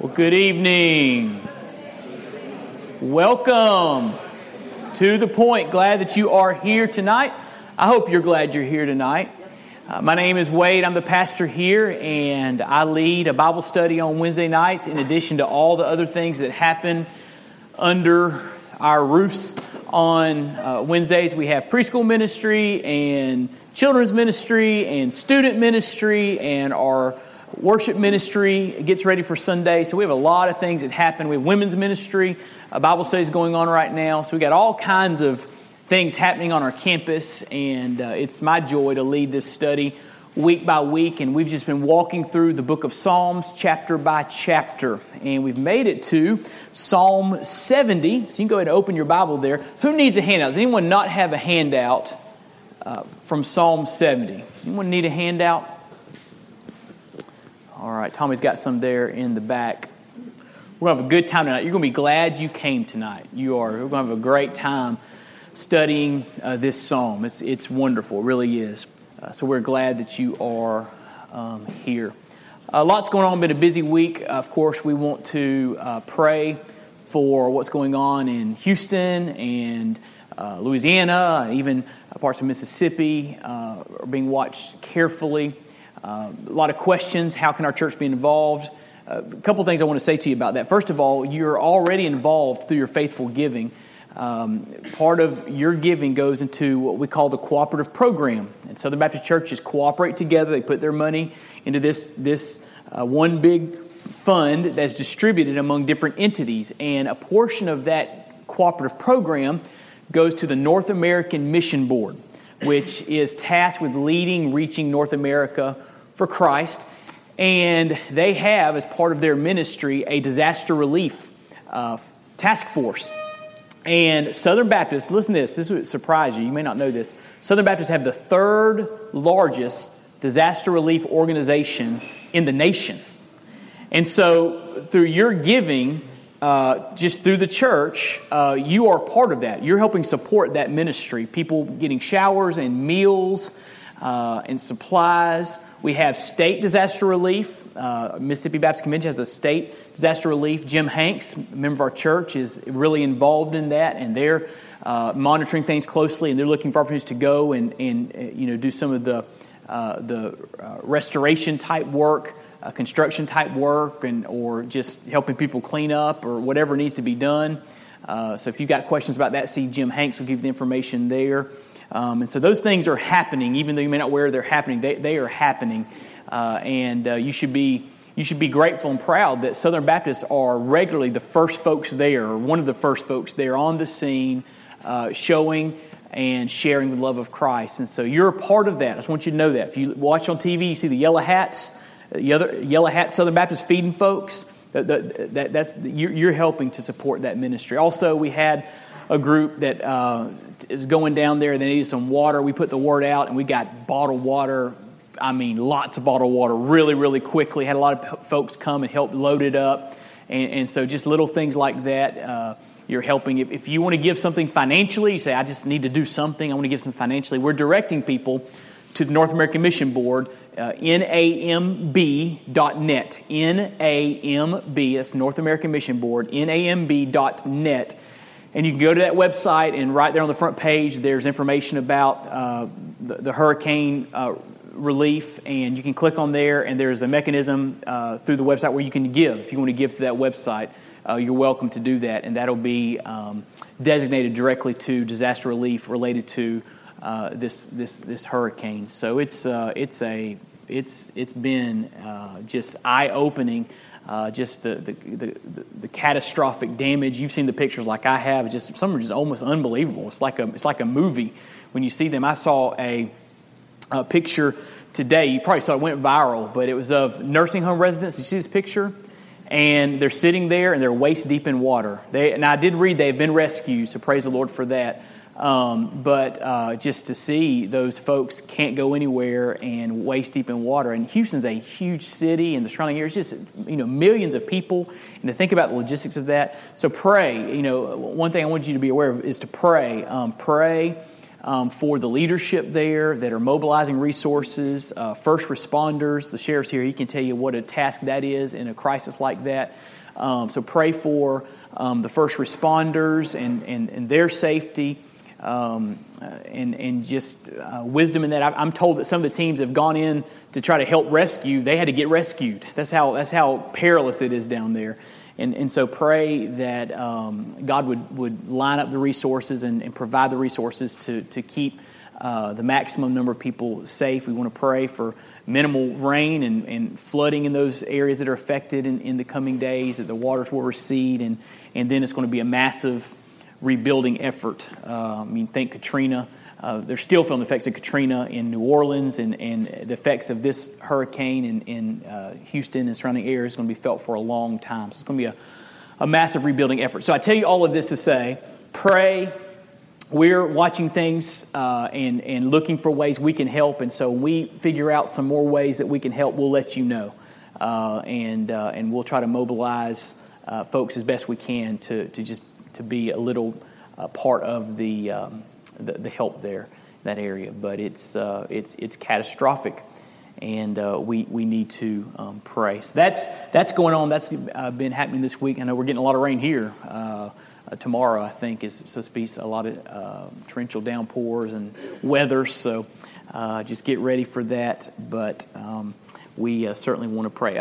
Well, good evening. Welcome to the point. Glad that you are here tonight. I hope you're glad you're here tonight. Uh, my name is Wade. I'm the pastor here, and I lead a Bible study on Wednesday nights in addition to all the other things that happen under our roofs on uh, Wednesdays. We have preschool ministry and children's ministry and student ministry and our worship ministry gets ready for Sunday. So we have a lot of things that happen. We have women's ministry, a Bible studies going on right now. So we got all kinds of things happening on our campus, and uh, it's my joy to lead this study week by week. And we've just been walking through the book of Psalms chapter by chapter, and we've made it to Psalm 70. So you can go ahead and open your Bible there. Who needs a handout? Does anyone not have a handout uh, from Psalm 70? Anyone need a handout? All right, Tommy's got some there in the back. We're going to have a good time tonight. You're going to be glad you came tonight. You are. We're going to have a great time studying uh, this psalm. It's, it's wonderful, it really is. Uh, so we're glad that you are um, here. A lot's going on, been a busy week. Of course, we want to uh, pray for what's going on in Houston and uh, Louisiana, even parts of Mississippi uh, are being watched carefully. A lot of questions. How can our church be involved? Uh, a couple things I want to say to you about that. First of all, you're already involved through your faithful giving. Um, part of your giving goes into what we call the cooperative program. And Southern Baptist churches cooperate together. They put their money into this, this uh, one big fund that's distributed among different entities. And a portion of that cooperative program goes to the North American Mission Board, which is tasked with leading, reaching North America for Christ. And they have, as part of their ministry, a disaster relief uh, task force. And Southern Baptists, listen to this, this would surprise you, you may not know this. Southern Baptists have the third largest disaster relief organization in the nation. And so, through your giving, uh, just through the church, uh, you are part of that. You're helping support that ministry. People getting showers and meals uh, and supplies. We have state disaster relief. Uh, Mississippi Baptist Convention has a state disaster relief. Jim Hanks, a member of our church, is really involved in that, and they're uh, monitoring things closely, and they're looking for opportunities to go and, and uh, you know do some of the uh, the uh, restoration type work, uh, construction type work, and or just helping people clean up or whatever needs to be done. so if you've got questions about that, see Jim Hanks will give you the information there. Um, and so those things are happening, even though you may not aware they're happening, they, they are happening. Uh, and uh, you, should be, you should be grateful and proud that Southern Baptists are regularly the first folks there, or one of the first folks there on the scene, uh, showing and sharing the love of Christ. And so you're a part of that. I just want you to know that. If you watch on TV, you see the yellow hats, the yellow hat Southern Baptist feeding folks. That, that, that, that's, you're helping to support that ministry. Also, we had a group that uh, is going down there. They needed some water. We put the word out, and we got bottled water. I mean, lots of bottled water really, really quickly. Had a lot of folks come and help load it up. And, and so, just little things like that. Uh, you're helping. If, if you want to give something financially, you say, I just need to do something. I want to give some financially. We're directing people to the North American Mission Board, uh, NAMB.net. NAMB, that's North American Mission Board, NAMB.net and you can go to that website, and right there on the front page, there's information about uh, the, the, hurricane uh, relief, and you can click on there, and there's a mechanism uh, through the website where you can give. If you want to give to that website, uh, you're welcome to do that, and that'll be um, designated directly to disaster relief related to uh, this this this hurricane. So it's uh, it's a it's it's been just eye opening uh, just the, the, the, the, catastrophic damage. You've seen the pictures like I have. Just some are just almost unbelievable. It's like a it's like a movie when you see them. I saw a, a picture today. You probably saw it went viral, but it was of nursing home residents. Did You see this picture, and they're sitting there and they're waist deep in water. They and I did read they have been rescued. So praise the Lord for that. Um, but uh, just to see those folks can't go anywhere and waist deep in water. And Houston's a huge city, and the surrounding areas just you know millions of people. And to think about the logistics of that, so pray. You know, one thing I want you to be aware of is to pray. Um, pray um, for the leadership there that are mobilizing resources, uh, first responders. The sheriff's here, he can tell you what a task that is in a crisis like that. Um, so pray for um, the first responders and, and, and their safety. Um, uh, and, and just uh, wisdom in that. I'm told that some of the teams have gone in to try to help rescue. They had to get rescued. That's how, that's how perilous it is down there. And, and so pray that um, God would, would line up the resources and, and provide the resources to, to keep uh, the maximum number of people safe. We want to pray for minimal rain and, and flooding in those areas that are affected in, in the coming days, that the waters will recede, and, and then it's going to be a massive rebuilding effort. Uh, I mean, think Katrina. Uh, they're still feeling the effects of Katrina in New Orleans, and, and the effects of this hurricane in, in uh, Houston and surrounding areas is going to be felt for a long time. So it's going to be a, a massive rebuilding effort. So I tell you all of this to say pray. We're watching things uh, and, and looking for ways we can help. And so we figure out some more ways that we can help, we'll let you know. Uh, and, uh, and we'll try to mobilize uh, folks as best we can to, to just to be a little part of the. Um, the, the help there, that area. But it's, uh, it's, it's catastrophic, and uh, we, we need to um, pray. So that's, that's going on. That's uh, been happening this week. I know we're getting a lot of rain here. Uh, uh, tomorrow, I think, is supposed to be a lot of uh, torrential downpours and weather. So just get ready for that. But um, we certainly want to pray.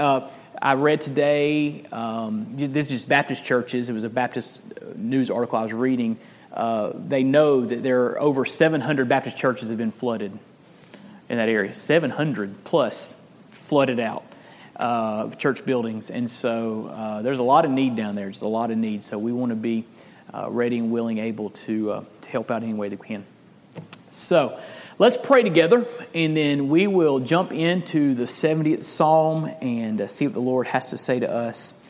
I read today, um, this is just Baptist churches. It was a Baptist news article I was reading uh, they know that there are over 700 Baptist churches have been flooded in that area. 700 plus flooded out uh, church buildings, and so uh, there's a lot of need down there. there's a lot of need. So we want to be uh, ready and willing, able to uh, to help out any way that we can. So. Let's pray together, and then we will jump into the 70th Psalm and see what the Lord has to say to us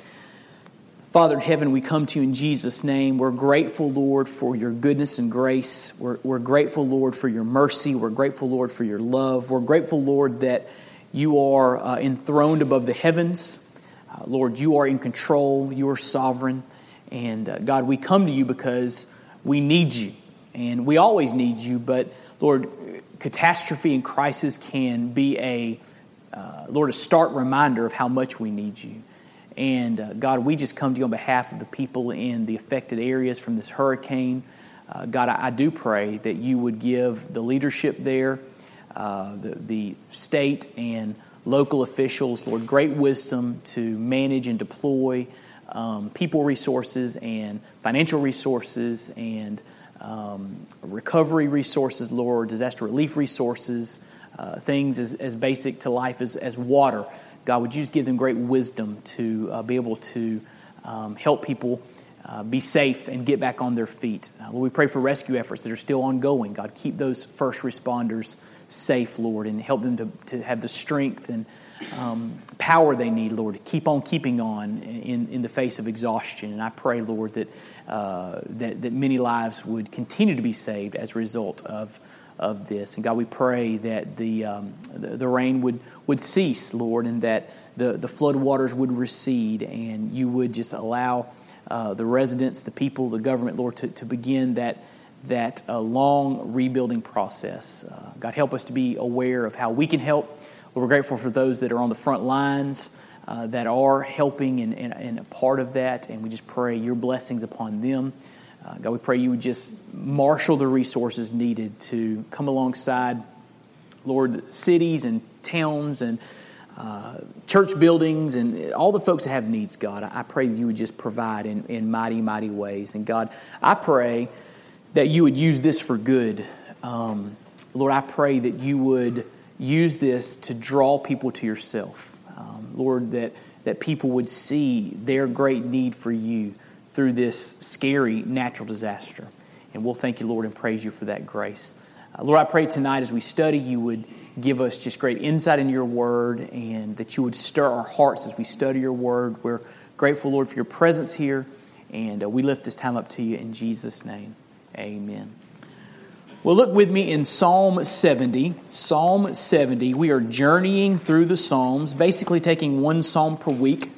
Father in heaven, we come to you in Jesus' name. We're grateful, Lord, for your goodness and grace. We're, we're grateful, Lord, for your mercy. We're grateful, Lord, for your love. We're grateful, Lord, that you are uh, enthroned above the heavens. Uh, Lord, you are in control. You are sovereign. And uh, God, we come to you because we need you. And we always need you, but Lord, catastrophe and crisis can be a, uh, Lord, a stark reminder of how much we need you. And uh, God, we just come to you on behalf of the people in the affected areas from this hurricane. Uh, God, I, I, do pray that you would give the leadership there, uh, the, the state and local officials, Lord, great wisdom to manage and deploy um, people resources and financial resources and um, recovery resources, Lord, disaster relief resources, uh, things as, as basic to life as, as water. God, would you just give them great wisdom to uh, be able to um, help people uh, be safe and get back on their feet. Uh, Lord, we pray for rescue efforts that are still ongoing. God, keep those first responders safe, Lord, and help them to, to have the strength and um, power they need, Lord, to keep on keeping on in, in the face of exhaustion. And I pray, Lord, that, uh, that, that many lives would continue to be saved as a result of of this. And God, we pray that the, um, the, the, rain would, would cease, Lord, and that the, the flood waters would recede, and you would just allow uh, the residents, the people, the government, Lord, to, to begin that, that uh, long rebuilding process. Uh, God, help us to be aware of how we can help. Lord, we're grateful for those that are on the front lines. Uh, that are helping and, and, and a part of that, and we just pray your blessings upon them. Uh, God, we pray you would just marshal the resources needed to come alongside, Lord, cities and towns and uh, church buildings and all the folks that have needs, God. I pray you would just provide in, in mighty, mighty ways. And God, I pray that you would use this for good. Um, Lord, I pray that you would use this to draw people to yourself. Um, Lord, that, that people would see their great need for you through this scary natural disaster. And we'll thank you, Lord, and praise you for that grace. Uh, Lord, I pray tonight as we study, you would give us just great insight in your word and that you would stir our hearts as we study your word. We're grateful, Lord, for your presence here. And uh, we lift this time up to you in Jesus' name. Amen. Well, look with me in Psalm 70. Psalm 70. We are journeying through the Psalms, basically taking one psalm per week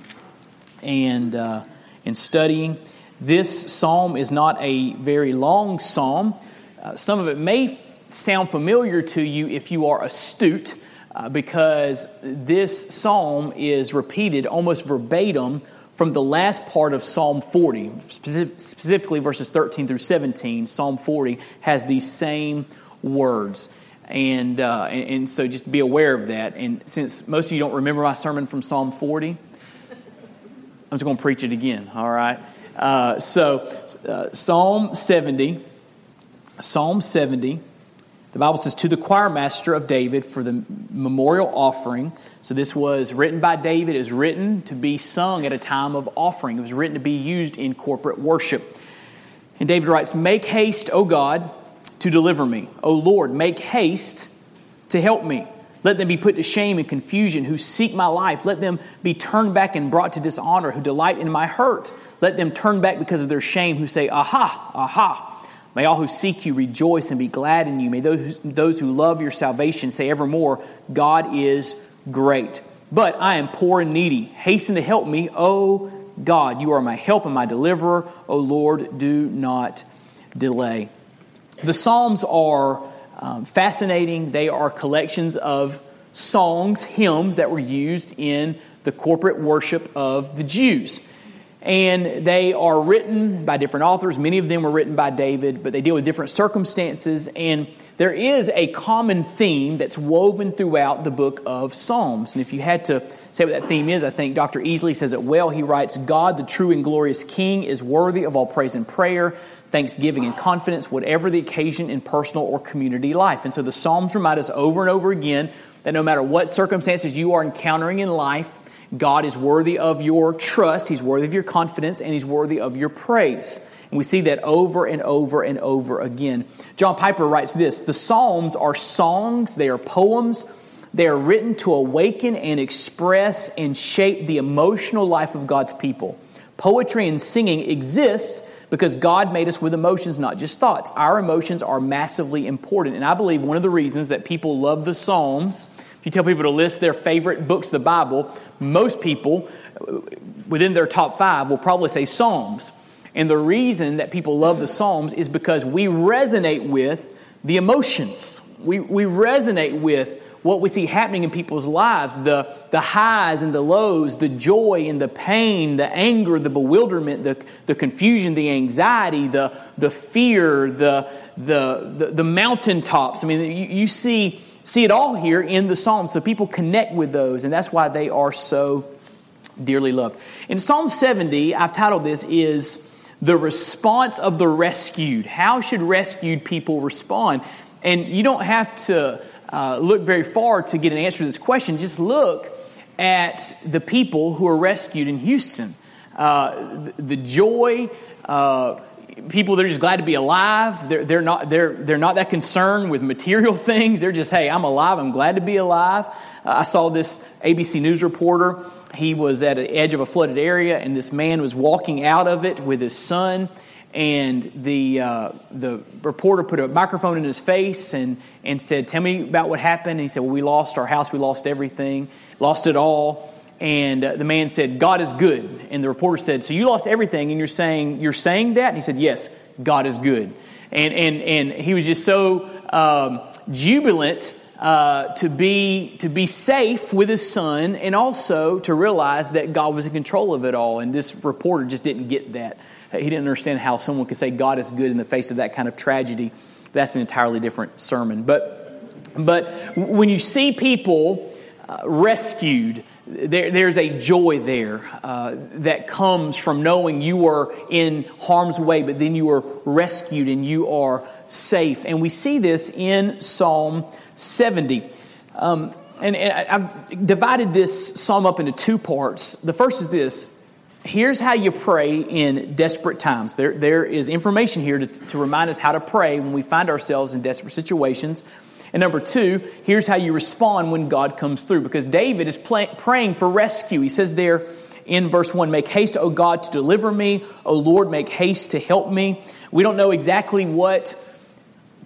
and, uh, and studying. This psalm is not a very long psalm. Uh, some of it may sound familiar to you if you are astute, uh, because this psalm is repeated almost verbatim from the last part of Psalm 40, specifically verses 13 through 17. Psalm 40 has these same words. And, uh, and, and, so just be aware of that. And since most of you don't remember my sermon from Psalm 40, I'm just going to preach it again, all right? Uh, so, uh, Psalm 70, Psalm 70, the Bible says, To the choir master of David for the memorial offering. So, this was written by David. It was written to be sung at a time of offering, it was written to be used in corporate worship. And David writes, Make haste, O God, to deliver me. O Lord, make haste to help me. Let them be put to shame and confusion who seek my life. Let them be turned back and brought to dishonor who delight in my hurt. Let them turn back because of their shame who say, Aha, aha. May all who seek you rejoice and be glad in you. May those, those who love your salvation say evermore, God is great. But I am poor and needy. Hasten to help me, O God. You are my help and my deliverer. O Lord, do not delay. The Psalms are um, fascinating. They are collections of songs, hymns that were used in the corporate worship of the Jews. And they are written by different authors. Many of them were written by David, but they deal with different circumstances. And there is a common theme that's woven throughout the book of Psalms. And if you had to say what that theme is, I think Dr. Easley says it well. He writes God, the true and glorious King, is worthy of all praise and prayer, thanksgiving and confidence, whatever the occasion in personal or community life. And so the Psalms remind us over and over again that no matter what circumstances you are encountering in life, God is worthy of your trust, He's worthy of your confidence, and He's worthy of your praise. And we see that over and over and over again. John Piper writes this The Psalms are songs, they are poems, they are written to awaken and express and shape the emotional life of God's people. Poetry and singing exist because God made us with emotions, not just thoughts. Our emotions are massively important. And I believe one of the reasons that people love the Psalms if you tell people to list their favorite books of the Bible, most people within their top five will probably say Psalms. And the reason that people love the Psalms is because we resonate with the emotions. We, we resonate with what we see happening in people's lives the, the highs and the lows, the joy and the pain, the anger, the bewilderment, the, the confusion, the anxiety, the, the fear, the, the, the, the mountaintops. I mean, you, you see see it all here in the Psalms. So people connect with those, and that's why they are so dearly loved. In Psalm 70, I've titled this is the response of the rescued. How should rescued people respond? And you don't have to uh, look very far to get an answer to this question. Just look at the people who are rescued in Houston. Uh, the, the, joy, uh, people that are just glad to be alive. They're, they're, not, they're, they're not that concerned with material things. They're just, hey, I'm alive. I'm glad to be alive. Uh, I saw this ABC News reporter. He was at the edge of a flooded area, and this man was walking out of it with his son. And the, uh, the reporter put a microphone in his face and, and said, Tell me about what happened. And he said, Well, we lost our house, we lost everything, lost it all. And the man said, God is good. And the reporter said, So you lost everything, and you're saying, you're saying that? And he said, Yes, God is good. And, and, and he was just so um, jubilant uh, to, be, to be safe with his son and also to realize that God was in control of it all. And this reporter just didn't get that. He didn't understand how someone could say God is good in the face of that kind of tragedy. That's an entirely different sermon. But, but when you see people uh, rescued, there, there's a joy there uh, that comes from knowing you are in harm's way, but then you are rescued and you are safe. And we see this in Psalm 70. Um, and, and I've divided this psalm up into two parts. The first is this here's how you pray in desperate times. There, there is information here to, to remind us how to pray when we find ourselves in desperate situations. And number two, here's how you respond when God comes through. Because David is praying for rescue. He says there in verse 1 Make haste, O God, to deliver me. O Lord, make haste to help me. We don't know exactly what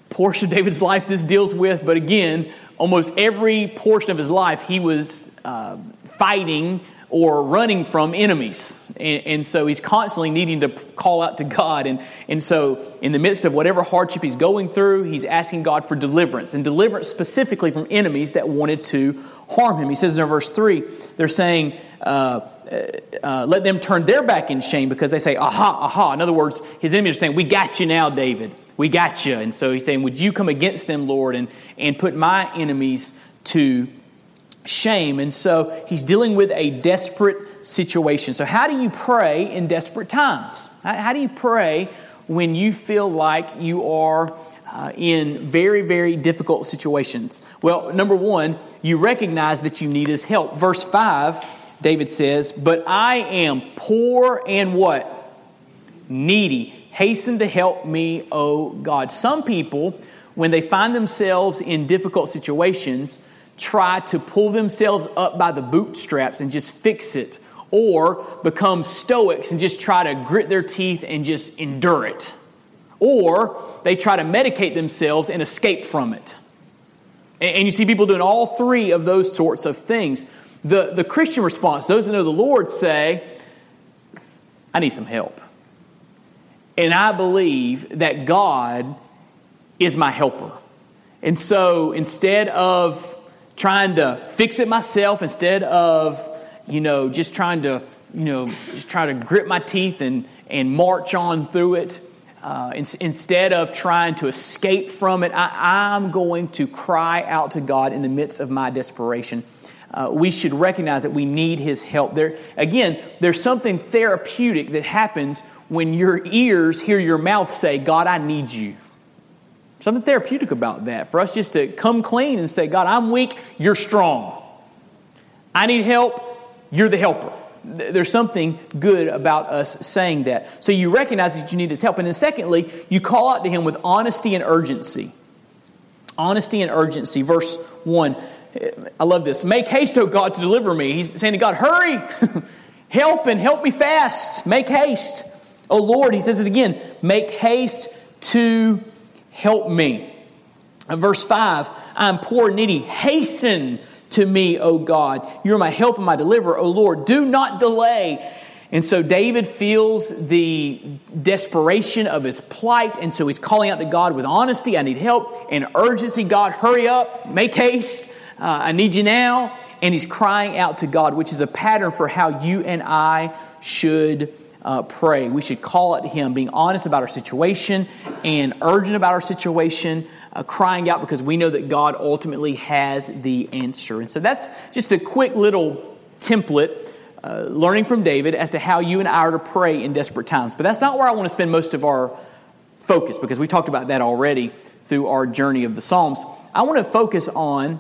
portion of David's life this deals with, but again, almost every portion of his life he was uh, fighting or running from enemies. And, and, so he's constantly needing to call out to God. And, and so, in the midst of whatever hardship he's going through, he's asking God for deliverance, and deliverance specifically from enemies that wanted to harm him. He says in verse 3, they're saying, uh, uh, uh, let them turn their back in shame because they say, aha, aha. In other words, his enemies are saying, we got you now, David. We got you. And so he's saying, would you come against them, Lord, and, and put my enemies to shame. And so he's dealing with a desperate situation. So, how do you pray in desperate times? How, do you pray when you feel like you are uh, in very, very difficult situations? Well, number one, you recognize that you need his help. Verse 5, David says, But I am poor and what? Needy. Hasten to help me, O God. Some people, when they find themselves in difficult situations, try to pull themselves up by the bootstraps and just fix it, or become stoics and just try to grit their teeth and just endure it. Or they try to medicate themselves and escape from it. And you see people doing all three of those sorts of things. The, the Christian response, those that know the Lord say, I need some help. And I believe that God is my helper. And so instead of trying to fix it myself instead of, you know, just trying to, you know, just try to grit my teeth and, and march on through it. Uh, in, instead of trying to escape from it, I, am going to cry out to God in the midst of my desperation. Uh, we should recognize that we need His help. There, again, there's something therapeutic that happens when your ears hear your mouth say, God, I need you. Something therapeutic about that for us just to come clean and say, God, I'm weak, you're strong. I need help, you're the helper. There's something good about us saying that. So you recognize that you need his help. And then, secondly, you call out to him with honesty and urgency. Honesty and urgency. Verse 1. I love this. Make haste, O God, to deliver me. He's saying to God, hurry, help and help me fast. Make haste. O Lord, he says it again, make haste to help me. Verse 5 I'm poor and needy. Hasten to me, O God. You're my help and my deliverer, O Lord. Do not delay. And so David feels the desperation of his plight, and so he's calling out to God with honesty. I need help and urgency. God, hurry up, make haste. Uh, I need you now. And he's crying out to God, which is a pattern for how you and I should uh, pray. We should call it Him, being honest about our situation and urgent about our situation, uh, crying out because we know that God ultimately has the answer. And so that's just a quick little template. Uh, learning from David as to how you and I are to pray in desperate times. But that's not where I want to spend most of our focus because we talked about that already through our journey of the Psalms. I want to focus on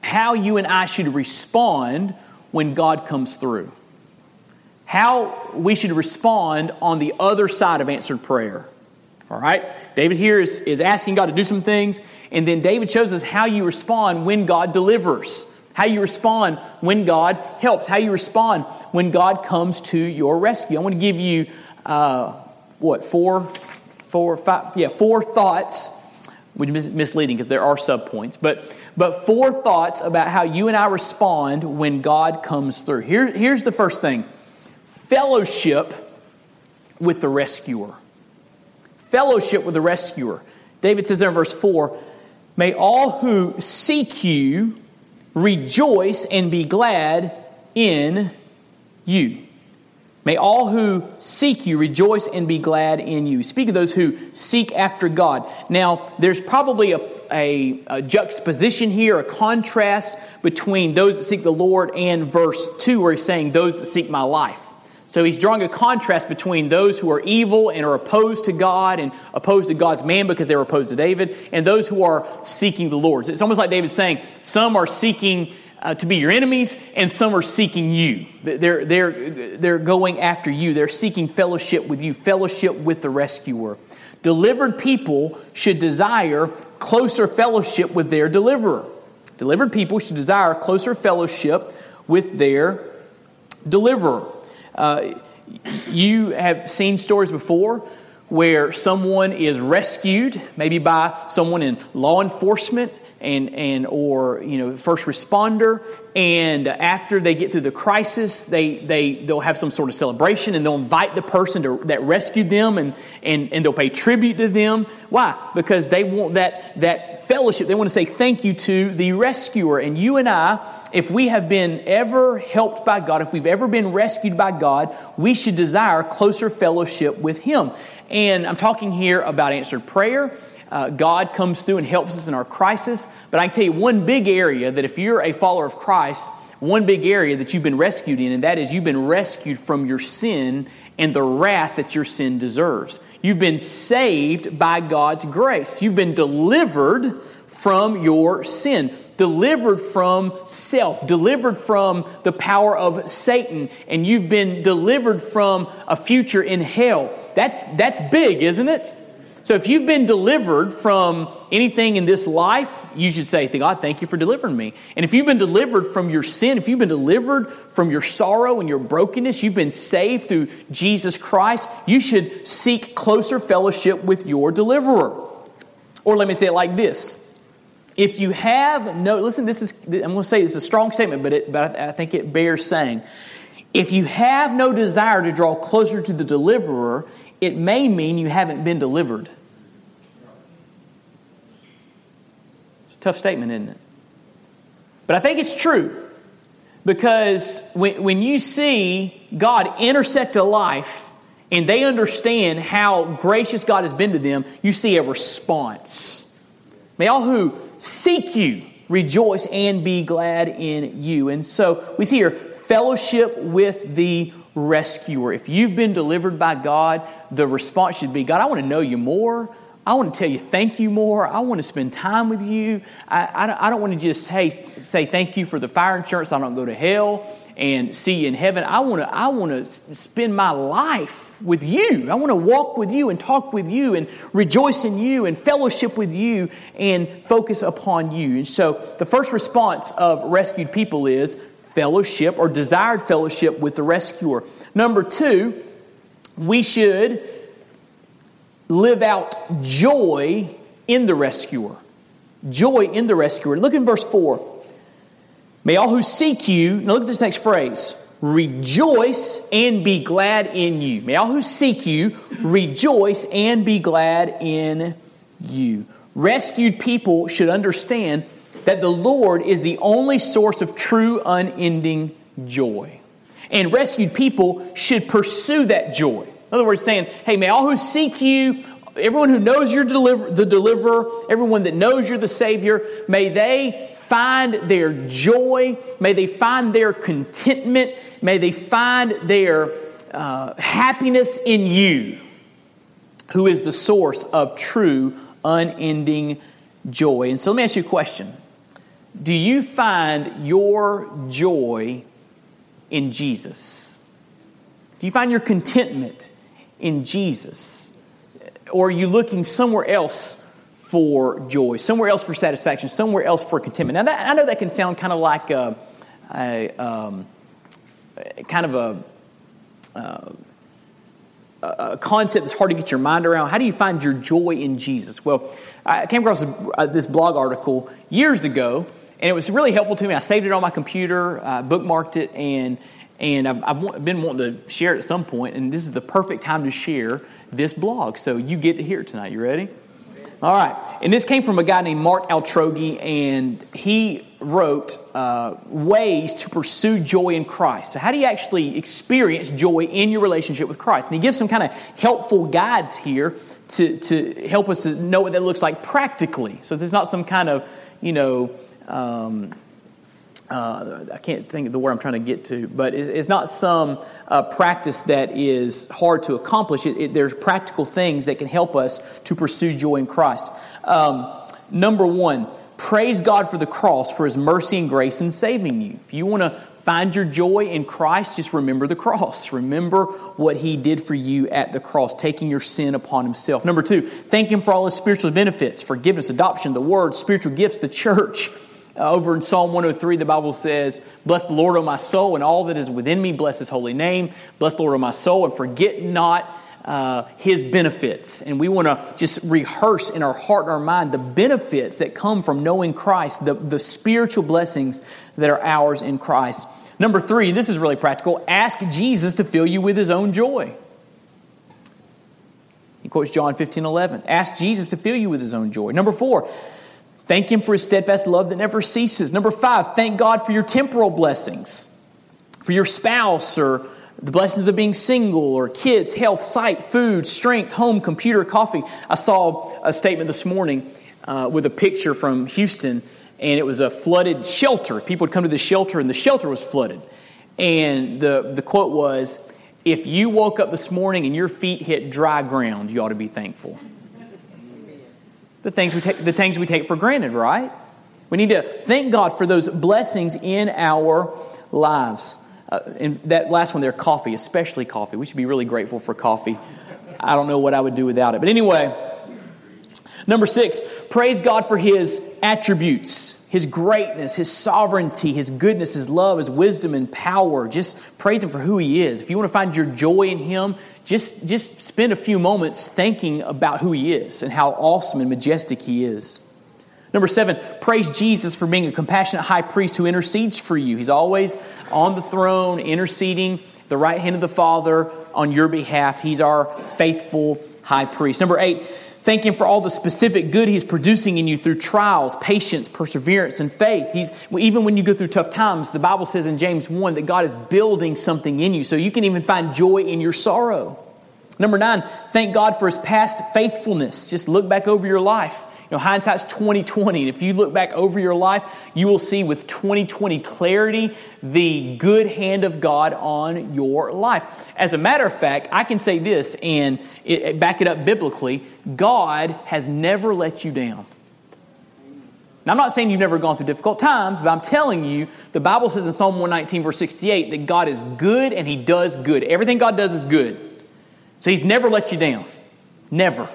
how you and I should respond when God comes through how we should respond on the other side of answered prayer. All right? David here is, is asking God to do some things, and then David shows us how you respond when God delivers, how you respond when God helps, how you respond when God comes to your rescue. I want to give you, uh, what, four, four, five, yeah, four thoughts, which is misleading because there are subpoints, but, but four thoughts about how you and I respond when God comes through. Here, here's the first thing fellowship with the rescuer. Fellowship with the rescuer. David says there in verse 4 May all who seek you rejoice and be glad in you. May all who seek you rejoice and be glad in you. Speak of those who seek after God. Now, there's probably a, a, a, juxtaposition here, a contrast between those that seek the Lord and verse 2, where he's saying, Those that seek my life. So he's drawing a contrast between those who are evil and are opposed to God and opposed to God's man because they're opposed to David, and those who are seeking the Lord. It's almost like David's saying, some are seeking uh, to be your enemies, and some are seeking you. They're, they're, they're going after you. They're seeking fellowship with you, fellowship with the rescuer. Delivered people should desire closer fellowship with their deliverer. Delivered people should desire closer fellowship with their deliverer. Uh, you have seen stories before where someone is rescued, maybe by someone in law enforcement, and, and or you know first responder and after they get through the crisis they, they they'll have some sort of celebration and they'll invite the person to, that rescued them and, and, and they'll pay tribute to them. Why? Because they want that that fellowship. They want to say thank you to the rescuer. And you and i if we have been ever helped by god if we've ever been rescued by god we should desire closer fellowship with him. And i'm talking here about answered prayer uh, God comes through and helps us in our crisis. But I can tell you one big area that if you're a follower of Christ, one big area that you've been rescued in, and that is you've been rescued from your sin and the wrath that your sin deserves. You've been saved by God's grace. You've been delivered from your sin, delivered from self, delivered from the power of Satan, and you've been delivered from a future in hell. That's, that's big, isn't it? So if you've been delivered from anything in this life, you should say, God, thank you for delivering me. And if you've been delivered from your sin, if you've been delivered from your sorrow and your brokenness, you've been saved through Jesus Christ, you should seek closer fellowship with your deliverer. Or let me say it like this. If you have no, listen, this is, I'm going to say this is a strong statement, but, it, but I think it bears saying. If you have no desire to draw closer to the deliverer, it may mean you haven't been delivered. It's a tough statement, isn't it? But I think it's true because when, when you see God intersect a life and they understand how gracious God has been to them, you see a response. May all who seek you rejoice and be glad in you. And so we see here fellowship with the rescuer. If you've been delivered by God, the response should be God, I want to know you more. I want to tell you thank you more. I want to spend time with you. I, I, don't, I don't want to just say, say thank you for the fire insurance. I don't go to hell and see you in heaven. I want to, I want to spend my life with you. I want to walk with you and talk with you and rejoice in you and fellowship with you and focus upon you. And so the first response of rescued people is fellowship or desired fellowship with the rescuer. Number two, we should live out joy in the rescuer. Joy in the rescuer. Look in verse 4. May all who seek you, now look at this next phrase rejoice and be glad in you. May all who seek you rejoice and be glad in you. Rescued people should understand that the Lord is the only source of true, unending joy. And rescued people should pursue that joy. In other words, saying, hey, may all who seek you, everyone who knows you're deliver, the deliverer, everyone that knows you're the Savior, may they find their joy, may they find their contentment, may they find their uh, happiness in you, who is the source of true, unending joy. And so let me ask you a question do you find your joy in Jesus? Do you find your contentment in Jesus? Or are you looking somewhere else for joy, somewhere else for satisfaction, somewhere else for contentment? Now, that, I know that can sound kind of like a, a um, kind of a, uh, a concept that's hard to get your mind around. How do you find your joy in Jesus? Well, I came across this blog article years ago and it was really helpful to me. I saved it on my computer, uh, bookmarked it, and and I've, I've, been wanting to share it at some point. And this is the perfect time to share this blog. So you get to hear it tonight. You ready? All right. And this came from a guy named Mark Altrogge, and he wrote uh, ways to pursue joy in Christ. So, how do you actually experience joy in your relationship with Christ? And he gives some kind of helpful guides here to, to help us to know what that looks like practically. So, there's not some kind of, you know, um, uh, I can't think of the word I'm trying to get to, but it's, not some uh, practice that is hard to accomplish. It, it, there's practical things that can help us to pursue joy in Christ. Um, number one, praise God for the cross, for his mercy and grace in saving you. If you want to find your joy in Christ, just remember the cross. Remember what he did for you at the cross, taking your sin upon himself. Number two, thank him for all his spiritual benefits forgiveness, adoption, the word, spiritual gifts, the church. Uh, over in Psalm 103, the Bible says, Bless the Lord, O my soul, and all that is within me, bless his holy name. Bless the Lord, O my soul, and forget not uh, his benefits. And we want to just rehearse in our heart and our mind the benefits that come from knowing Christ, the, the spiritual blessings that are ours in Christ. Number three, this is really practical ask Jesus to fill you with his own joy. He quotes John 15 11. Ask Jesus to fill you with his own joy. Number four, thank him for his steadfast love that never ceases. Number five, thank God for your temporal blessings, for your spouse or the blessings of being single or kids, health, sight, food, strength, home, computer, coffee. I saw a statement this morning uh, with a picture from Houston, and it was a flooded shelter. People would come to the shelter, and the shelter was flooded. And the, the quote was If you woke up this morning and your feet hit dry ground, you ought to be thankful. The things we take, the things we take for granted, right? We need to thank God for those blessings in our lives. Uh, and that last one there, coffee, especially coffee. We should be really grateful for coffee. I don't know what I would do without it. But anyway, number six, praise God for his attributes, his greatness, his sovereignty, his goodness, his love, his wisdom and power. Just praise him for who he is. If you want to find your joy in him, just, just spend a few moments thinking about who he is and how awesome and majestic he is. Number seven, praise Jesus for being a compassionate high priest who intercedes for you. He's always on the throne, interceding the right hand of the Father on your behalf. He's our faithful high priest. Number eight, thank Him for all the specific good He's producing in you through trials, patience, perseverance, and faith. He's, even when you go through tough times, the Bible says in James 1 that God is building something in you, so you can even find joy in your sorrow. Number nine, thank God for His past faithfulness. Just look back over your life know, hindsight's 2020. And if you look back over your life, you will see with 2020 clarity the good hand of God on your life. As a matter of fact, I can say this and it, back it up biblically God has never let you down. Now, I'm not saying you've never gone through difficult times, but I'm telling you, the Bible says in Psalm 119, verse 68, that God is good and He does good. Everything God does is good. So He's never let you down. Never.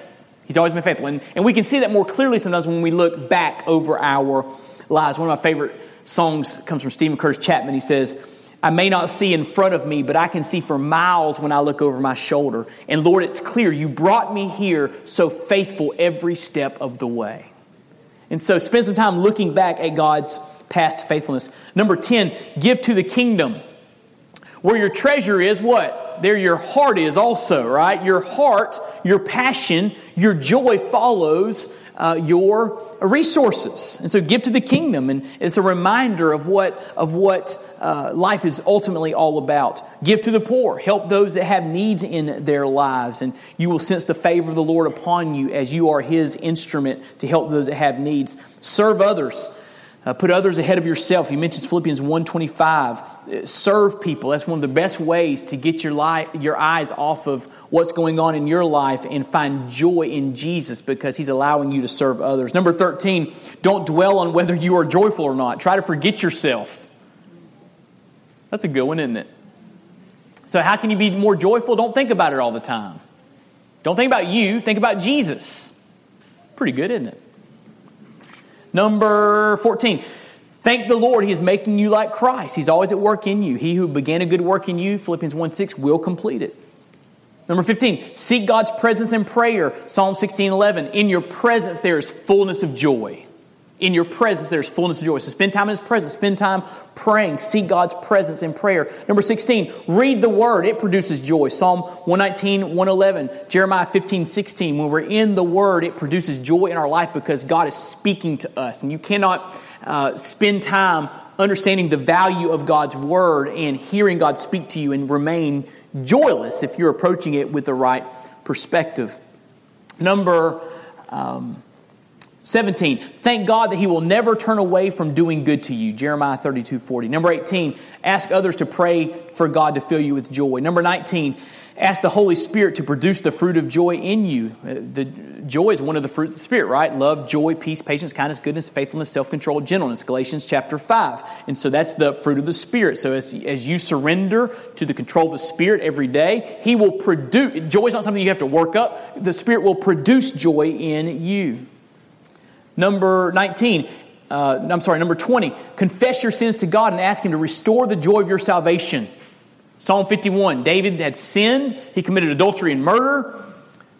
He's always been faithful. And, and we can see that more clearly sometimes when we look back over our lives. One of my favorite songs comes from Steven Curtis Chapman. He says, I may not see in front of me, but I can see for miles when I look over my shoulder. And Lord, it's clear you brought me here so faithful every step of the way. And so spend some time looking back at God's past faithfulness. Number 10, give to the kingdom. Where your treasure is, what? There your heart is also, right? Your heart, your passion, your joy follows uh, your resources. And so give to the kingdom. And it's a reminder of what, of what uh, life is ultimately all about. Give to the poor. Help those that have needs in their lives. And you will sense the favor of the Lord upon you as you are His instrument to help those that have needs. Serve others. Uh, put others ahead of yourself. He mentions Philippians 125. Uh, serve people. That's one of the best ways to get your, li- your eyes off of what's going on in your life and find joy in Jesus because he's allowing you to serve others. Number 13, don't dwell on whether you are joyful or not. Try to forget yourself. That's a good one, isn't it? So, how can you be more joyful? Don't think about it all the time. Don't think about you, think about Jesus. Pretty good, isn't it? Number 14. Thank the Lord, He is making you like Christ. He's always at work in you. He who began a good work in you, Philippians 1 6, will complete it. Number 15, seek God's presence in prayer. Psalm 16 11. In your presence, there is fullness of joy. In your presence, there's fullness of joy. So spend time in His presence. Spend time praying. Seek God's presence in prayer. Number 16, read the Word. It produces joy. Psalm 119, 111, Jeremiah 15, 16. When we're in the Word, it produces joy in our life because God is speaking to us. And you cannot uh, spend time understanding the value of God's Word and hearing God speak to you and remain joyless if you're approaching it with the right perspective. Number um, 17, thank God that He will never turn away from doing good to you. Jeremiah 32 40. Number 18, ask others to pray for God to fill you with joy. Number 19, ask the Holy Spirit to produce the fruit of joy in you. Uh, the joy is one of the fruits of the Spirit, right? Love, joy, peace, patience, kindness, goodness, faithfulness, self control, gentleness. Galatians chapter 5. And so that's the fruit of the Spirit. So as, as you surrender to the control of the Spirit every day, He will produce. Joy is not something you have to work up, the Spirit will produce joy in you. Number 19, uh, I'm sorry, number 20, confess your sins to God and ask Him to restore the joy of your salvation. Psalm 51 David had sinned, he committed adultery and murder.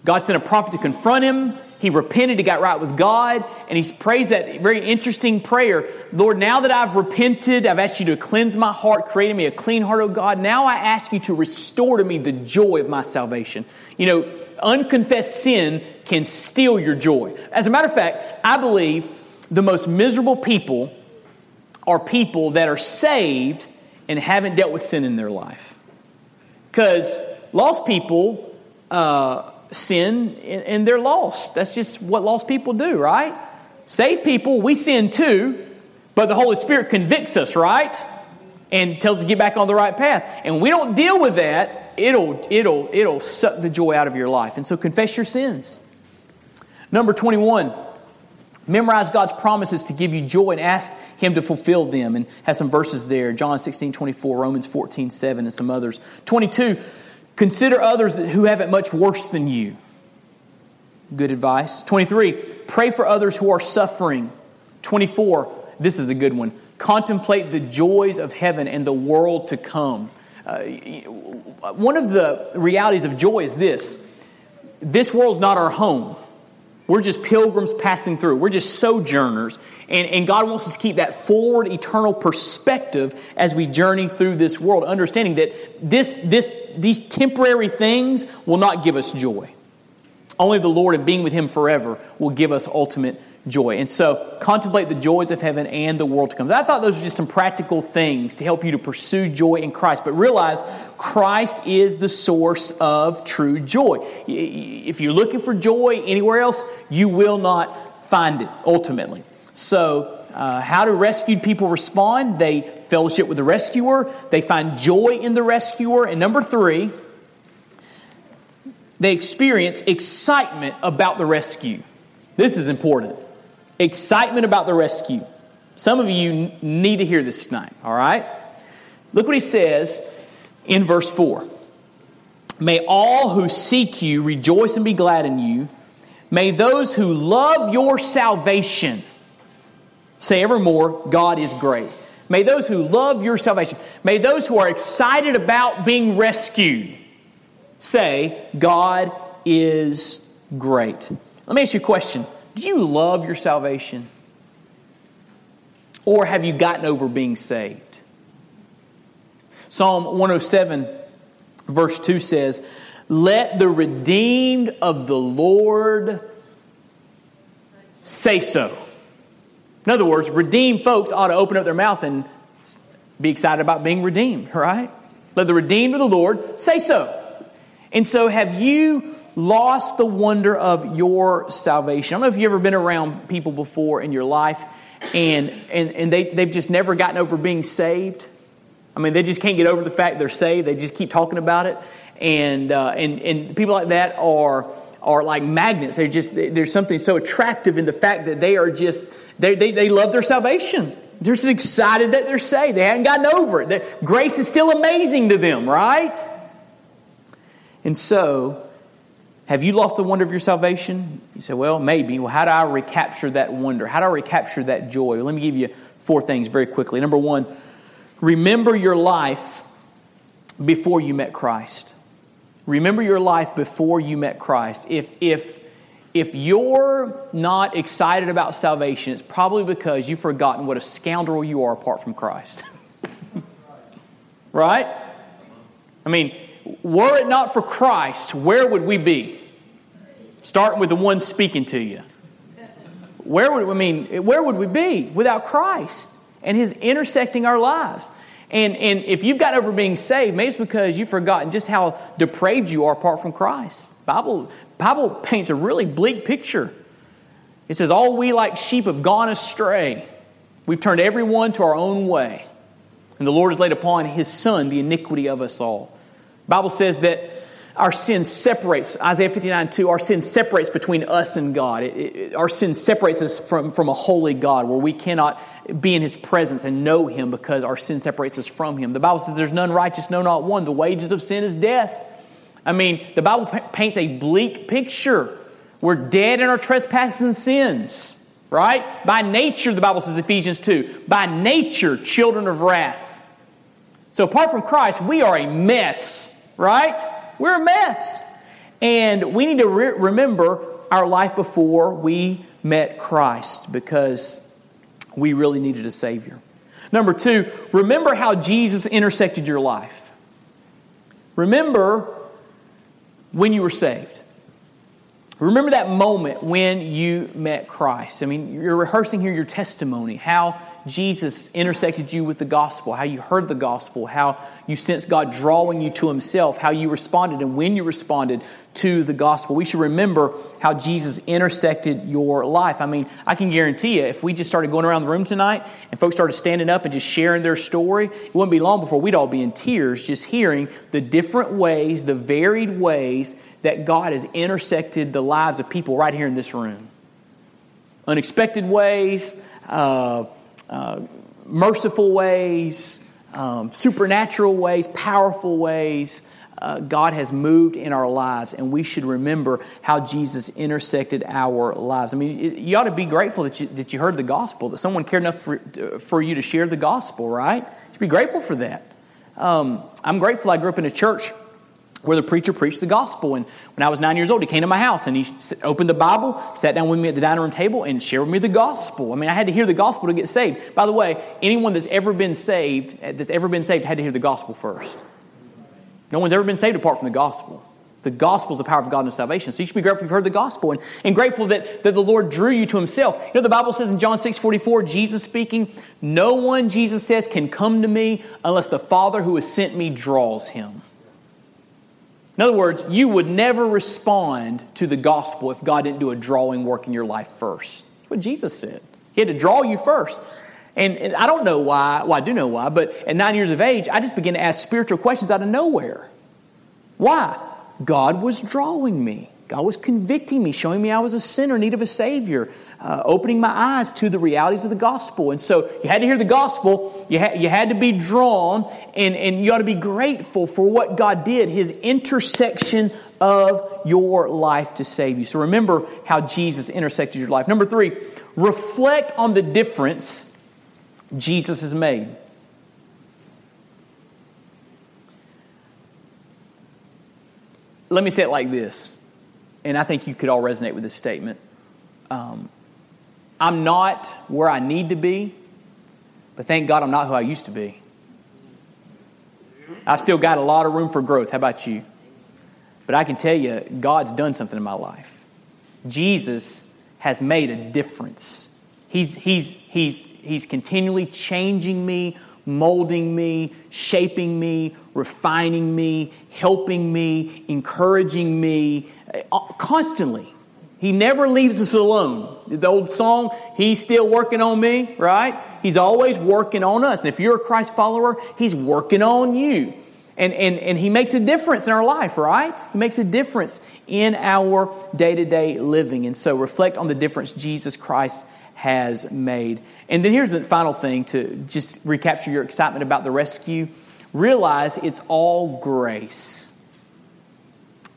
God sent a prophet to confront him. He repented, he got right with God, and he prays that very interesting prayer Lord, now that I've repented, I've asked you to cleanse my heart, create in me a clean heart, O God. Now I ask you to restore to me the joy of my salvation. You know, unconfessed sin can steal your joy. As a matter of fact, I believe the most miserable people are people that are saved and haven't dealt with sin in their life. Because lost people, uh, sin and they're lost. That's just what lost people do, right? Saved people, we sin too, but the Holy Spirit convicts us, right? And tells us to get back on the right path. And we don't deal with that, it'll it'll it'll suck the joy out of your life. And so confess your sins. Number 21. Memorize God's promises to give you joy and ask Him to fulfill them. And have some verses there John 16, 24, Romans 14, 7, and some others. 22, Consider others who have it much worse than you. Good advice. 23, pray for others who are suffering. 24, this is a good one. Contemplate the joys of heaven and the world to come. Uh, one of the realities of joy is this this world's not our home. We're just pilgrims passing through. We're just sojourners. And, and God wants us to keep that forward eternal perspective as we journey through this world, understanding that this, this, these temporary things will not give us joy. Only the Lord and being with Him forever will give us ultimate joy. And so, contemplate the joys of heaven and the world to come. I thought those were just some practical things to help you to pursue joy in Christ. But realize Christ is the source of true joy. If you're looking for joy anywhere else, you will not find it ultimately. So, uh, how do rescued people respond? They fellowship with the rescuer, they find joy in the rescuer. And number three, they experience excitement about the rescue. This is important excitement about the rescue. Some of you need to hear this tonight, all right? Look what he says in verse 4. May all who seek you rejoice and be glad in you. May those who love your salvation say evermore, God is great. May those who love your salvation, may those who are excited about being rescued say, God is great. Let me ask you a question do you love your salvation? Or have you gotten over being saved? Psalm 107, verse 2 says, Let the redeemed of the Lord say so. In other words, redeemed folks ought to open up their mouth and be excited about being redeemed, right? Let the redeemed of the Lord say so. And so, have you lost the wonder of your salvation. I don't know if you've ever been around people before in your life and, and, and they, they've just never gotten over being saved. I mean, they just can't get over the fact they're saved. They just keep talking about it. And, uh, and, and people like that are, are like magnets. They're just, there's something so attractive in the fact that they are just, they, they, they love their salvation. They're just excited that they're saved. They haven't gotten over it. Grace is still amazing to them, right? And so, have you lost the wonder of your salvation? You say, well, maybe. Well, how do I recapture that wonder? How do I recapture that joy? Well, let me give you four things very quickly. Number one, remember your life before you met Christ. Remember your life before you met Christ. If, if, if you're not excited about salvation, it's probably because you've forgotten what a scoundrel you are apart from Christ. right? I mean, were it not for Christ, where would we be? Starting with the one speaking to you. Where would I mean? Where would we be without Christ and His intersecting our lives? And and if you've got over being saved, maybe it's because you've forgotten just how depraved you are apart from Christ. Bible Bible paints a really bleak picture. It says, "All we like sheep have gone astray; we've turned everyone to our own way, and the Lord has laid upon His Son the iniquity of us all." Bible says that our sin separates, Isaiah 59 2, our sin separates between us and God. It, it, our sin separates us from, from a holy God where we cannot be in His presence and know Him because our sin separates us from Him. The Bible says there's none righteous, no, not one. The wages of sin is death. I mean, the Bible paints a bleak picture. We're dead in our trespasses and sins, right? By nature, the Bible says, Ephesians 2, by nature, children of wrath. So apart from Christ, we are a mess, right? We're a mess. And we need to re- remember our life before we met Christ because we really needed a Savior. Number two, remember how Jesus intersected your life. Remember when you were saved. Remember that moment when you met Christ. I mean, you're rehearsing here your testimony, how Jesus intersected you with the gospel, how you heard the gospel, how you sensed God drawing you to Himself, how you responded, and when you responded to the gospel. We should remember how Jesus intersected your life. I mean, I can guarantee you, if we just started going around the room tonight and folks started standing up and just sharing their story, it wouldn't be long before we'd all be in tears just hearing the different ways, the varied ways that God has intersected the lives of people right here in this room. Unexpected ways, uh, uh, merciful ways, um, supernatural ways, powerful ways. Uh, God has moved in our lives, and we should remember how Jesus intersected our lives. I mean, you ought to be grateful that you, that you heard the gospel, that someone cared enough for, for you to share the gospel, right? You should be grateful for that. Um, I'm grateful I grew up in a church where the preacher preached the gospel. And when I was nine years old, he came to my house and he opened the Bible, sat down with me at the dining room table, and shared with me the gospel. I mean, I had to hear the gospel to get saved. By the way, anyone that's ever been saved, that's ever been saved, had to hear the gospel first. No one's ever been saved apart from the gospel. The gospel is the power of God and salvation. So you should be grateful you've heard the gospel and, and grateful that, that the Lord drew you to himself. You know, the Bible says in John 6 44, Jesus speaking, No one, Jesus says, can come to me unless the Father who has sent me draws him. In other words, you would never respond to the gospel if God didn't do a drawing work in your life first. That's what Jesus said. He had to draw you first. And, and I don't know why, well, I do know why, but at nine years of age, I just began to ask spiritual questions out of nowhere. Why? God was drawing me. God was convicting me, showing me I was a sinner in need of a Savior, uh, opening my eyes to the realities of the gospel. And so you had to hear the gospel, you, ha- you had to be drawn, and, and you ought to be grateful for what God did, His intersection of your life to save you. So remember how Jesus intersected your life. Number three, reflect on the difference Jesus has made. Let me say it like this and I think you could all resonate with this statement. Um, I'm not where I need to be, but thank God I'm not who I used to be. I've still got a lot of room for growth. How about you? But I can tell you, God's done something in my life. Jesus has made a difference. He's, he's, he's, he's continually changing me, molding me, shaping me, refining me, helping me, encouraging me uh, constantly. He never leaves us alone. The old song, He's still working on me, right? He's always working on us. And if you're a Christ follower, He's working on you. And, and, and He makes a difference in our life, right? He makes a difference in our day to day living. And so reflect on the difference Jesus Christ has made. And then here's the final thing to just recapture your excitement about the rescue realize it's all grace.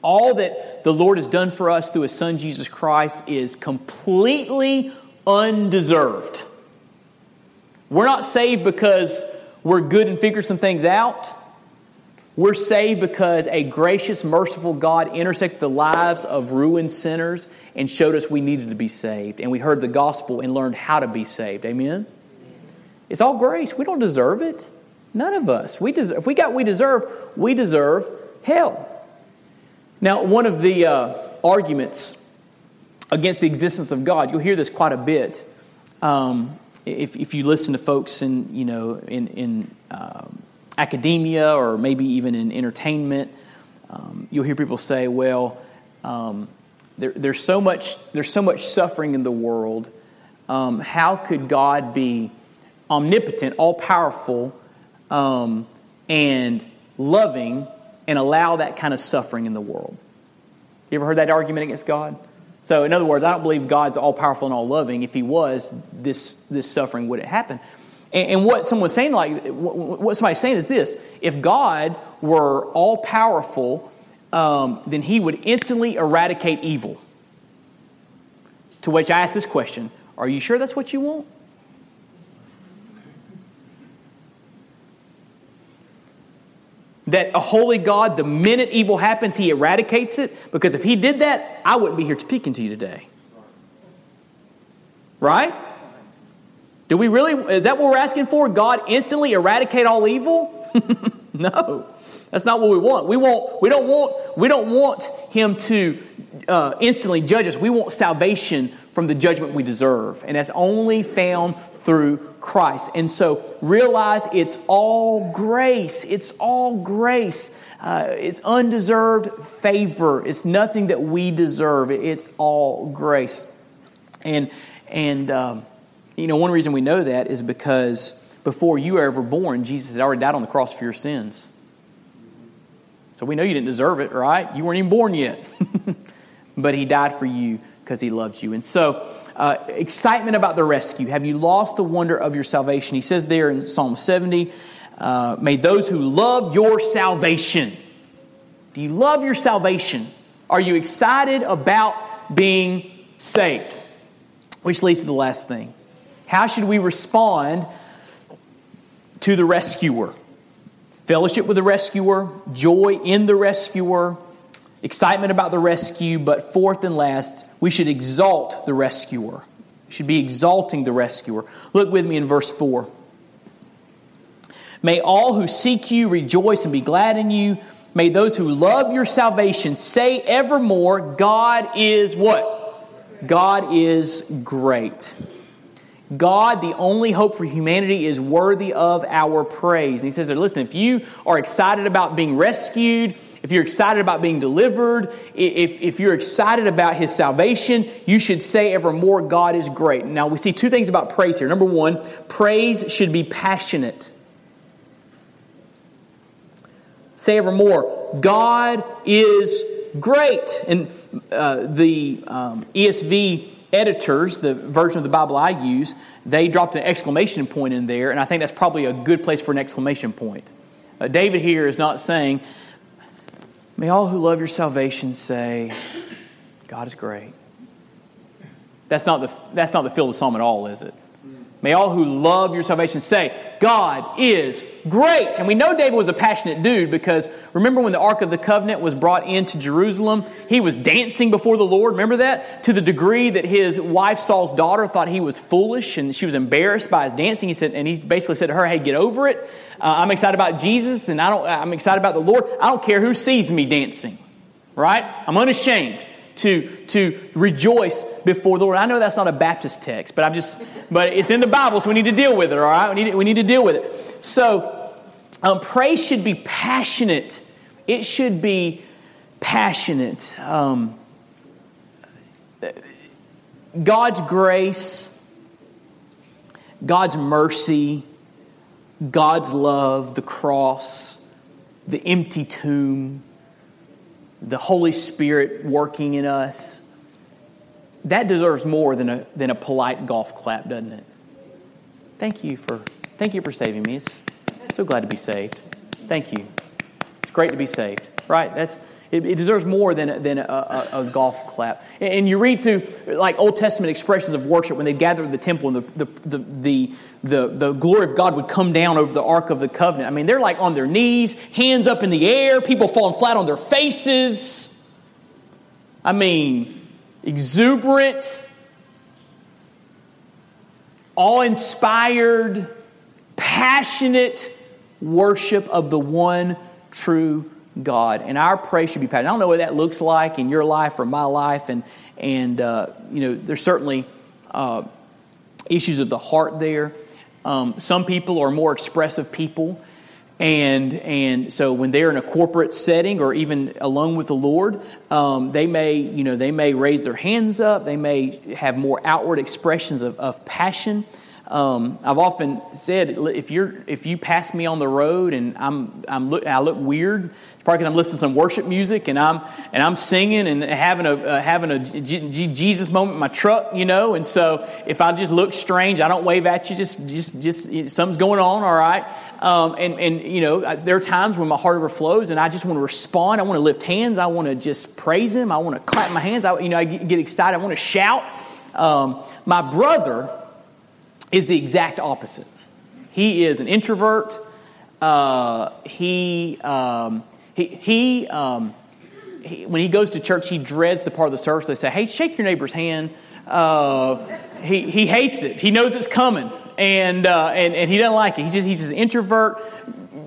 All that the Lord has done for us through His Son Jesus Christ is completely undeserved. We're not saved because we're good and figure some things out. We're saved because a gracious, merciful God intersected the lives of ruined sinners and showed us we needed to be saved. And we heard the gospel and learned how to be saved. Amen? It's all grace. We don't deserve it. None of us. We deserve, if we got we deserve, we deserve hell. Now, one of the uh, arguments against the existence of God, you'll hear this quite a bit. Um, if, if you listen to folks in, you know, in, in um, academia or maybe even in entertainment, um, you'll hear people say, well, um, there, there's, so much, there's so much suffering in the world. Um, how could God be omnipotent, all powerful, um, and loving and allow that kind of suffering in the world? You ever heard that argument against God? So, in other words, I don't believe God's all powerful and all loving. If He was, this, this suffering wouldn't happen. And, and what someone's saying, like what somebody's saying, is this: If God were all powerful, um, then He would instantly eradicate evil. To which I ask this question: Are you sure that's what you want? that a holy God, the minute evil happens, he eradicates it? Because if he did that, I wouldn't be here speaking to you today. Right? Do we really, is that what we're asking for? God instantly eradicate all evil? no. That's not what we want. We want we don't want we don't want him to uh, instantly judge us. We want salvation from the judgment we deserve, and that's only found through Christ. And so realize it's all grace. It's all grace. Uh, it's undeserved favor. It's nothing that we deserve. It's all grace. And and um, you know one reason we know that is because before you were ever born, Jesus had already died on the cross for your sins. So we know you didn't deserve it, right? You weren't even born yet. but he died for you because he loves you. And so, uh, excitement about the rescue. Have you lost the wonder of your salvation? He says there in Psalm 70, uh, may those who love your salvation. Do you love your salvation? Are you excited about being saved? Which leads to the last thing. How should we respond to the rescuer? fellowship with the rescuer, joy in the rescuer, excitement about the rescue, but fourth and last, we should exalt the rescuer. We should be exalting the rescuer. Look with me in verse 4. May all who seek you rejoice and be glad in you. May those who love your salvation say evermore, God is what? God is great. God, the only hope for humanity, is worthy of our praise. And he says there, listen, if you are excited about being rescued, if you're excited about being delivered, if, if you're excited about his salvation, you should say evermore, God is great. Now, we see two things about praise here. Number one, praise should be passionate. Say evermore, God is great. And uh, the um, ESV editors, the version of the Bible I use, they dropped an exclamation point in there, and I think that's probably a good place for an exclamation point. Uh, David here is not saying, May all who love your salvation say, God is great. That's not the, that's not the feel of the psalm at all, is it? May all who love your salvation say, God is great. And we know David was a passionate dude because remember when the Ark of the Covenant was brought into Jerusalem? He was dancing before the Lord. Remember that? To the degree that his wife, Saul's daughter, thought he was foolish and she was embarrassed by his dancing. He said, and he basically said to her, Hey, get over it. Uh, I'm excited about Jesus and I don't, I'm excited about the Lord. I don't care who sees me dancing. Right? I'm unashamed to, to rejoice before the Lord. I know that's not a Baptist text, but I'm just, but it's in the Bible, so we need to deal with it, all right? We need, we need to deal with it. So, um, praise should be passionate. It should be passionate. Um, God's grace, God's mercy, God's love, the cross, the empty tomb, the Holy Spirit working in us, that deserves more than a, than a polite golf clap, doesn't it? Thank you for, thank you for saving me. It's so glad to be saved. Thank you. It's great to be saved, right? That's, it, it deserves more than, than a, a, a, golf clap. And you read through like Old Testament expressions of worship when they gather at the temple and the, the, the, the, the, the glory of God would come down over the Ark of the Covenant. I mean, they're like on their knees, hands up in the air, people falling flat on their faces. I mean, exuberant, awe inspired, passionate worship of the one true God. And our praise should be passionate. I don't know what that looks like in your life or my life. And, and uh, you know, there's certainly uh, issues of the heart there. Um, some people are more expressive people. And, and so when they're in a corporate setting or even alone with the Lord, um, they, may, you know, they may raise their hands up. They may have more outward expressions of, of passion. Um, I've often said if you're if you pass me on the road and I'm I'm look, I look weird, probably because I'm listening to some worship music and I'm and I'm singing and having a uh, having a G- G- Jesus moment in my truck, you know. And so if I just look strange, I don't wave at you. Just just just something's going on, all right. Um, and and you know there are times when my heart overflows and I just want to respond. I want to lift hands. I want to just praise Him. I want to clap my hands. I you know I get excited. I want to shout. Um, my brother is the exact opposite. He is an introvert. uh, he, um, he, he, um, he, when he goes to church, he dreads the part of the service. They say, hey, shake your neighbor's hand. Uh, he, he hates it. He knows it's coming. And, uh, and, and he doesn't like it. He's just, he's just an introvert.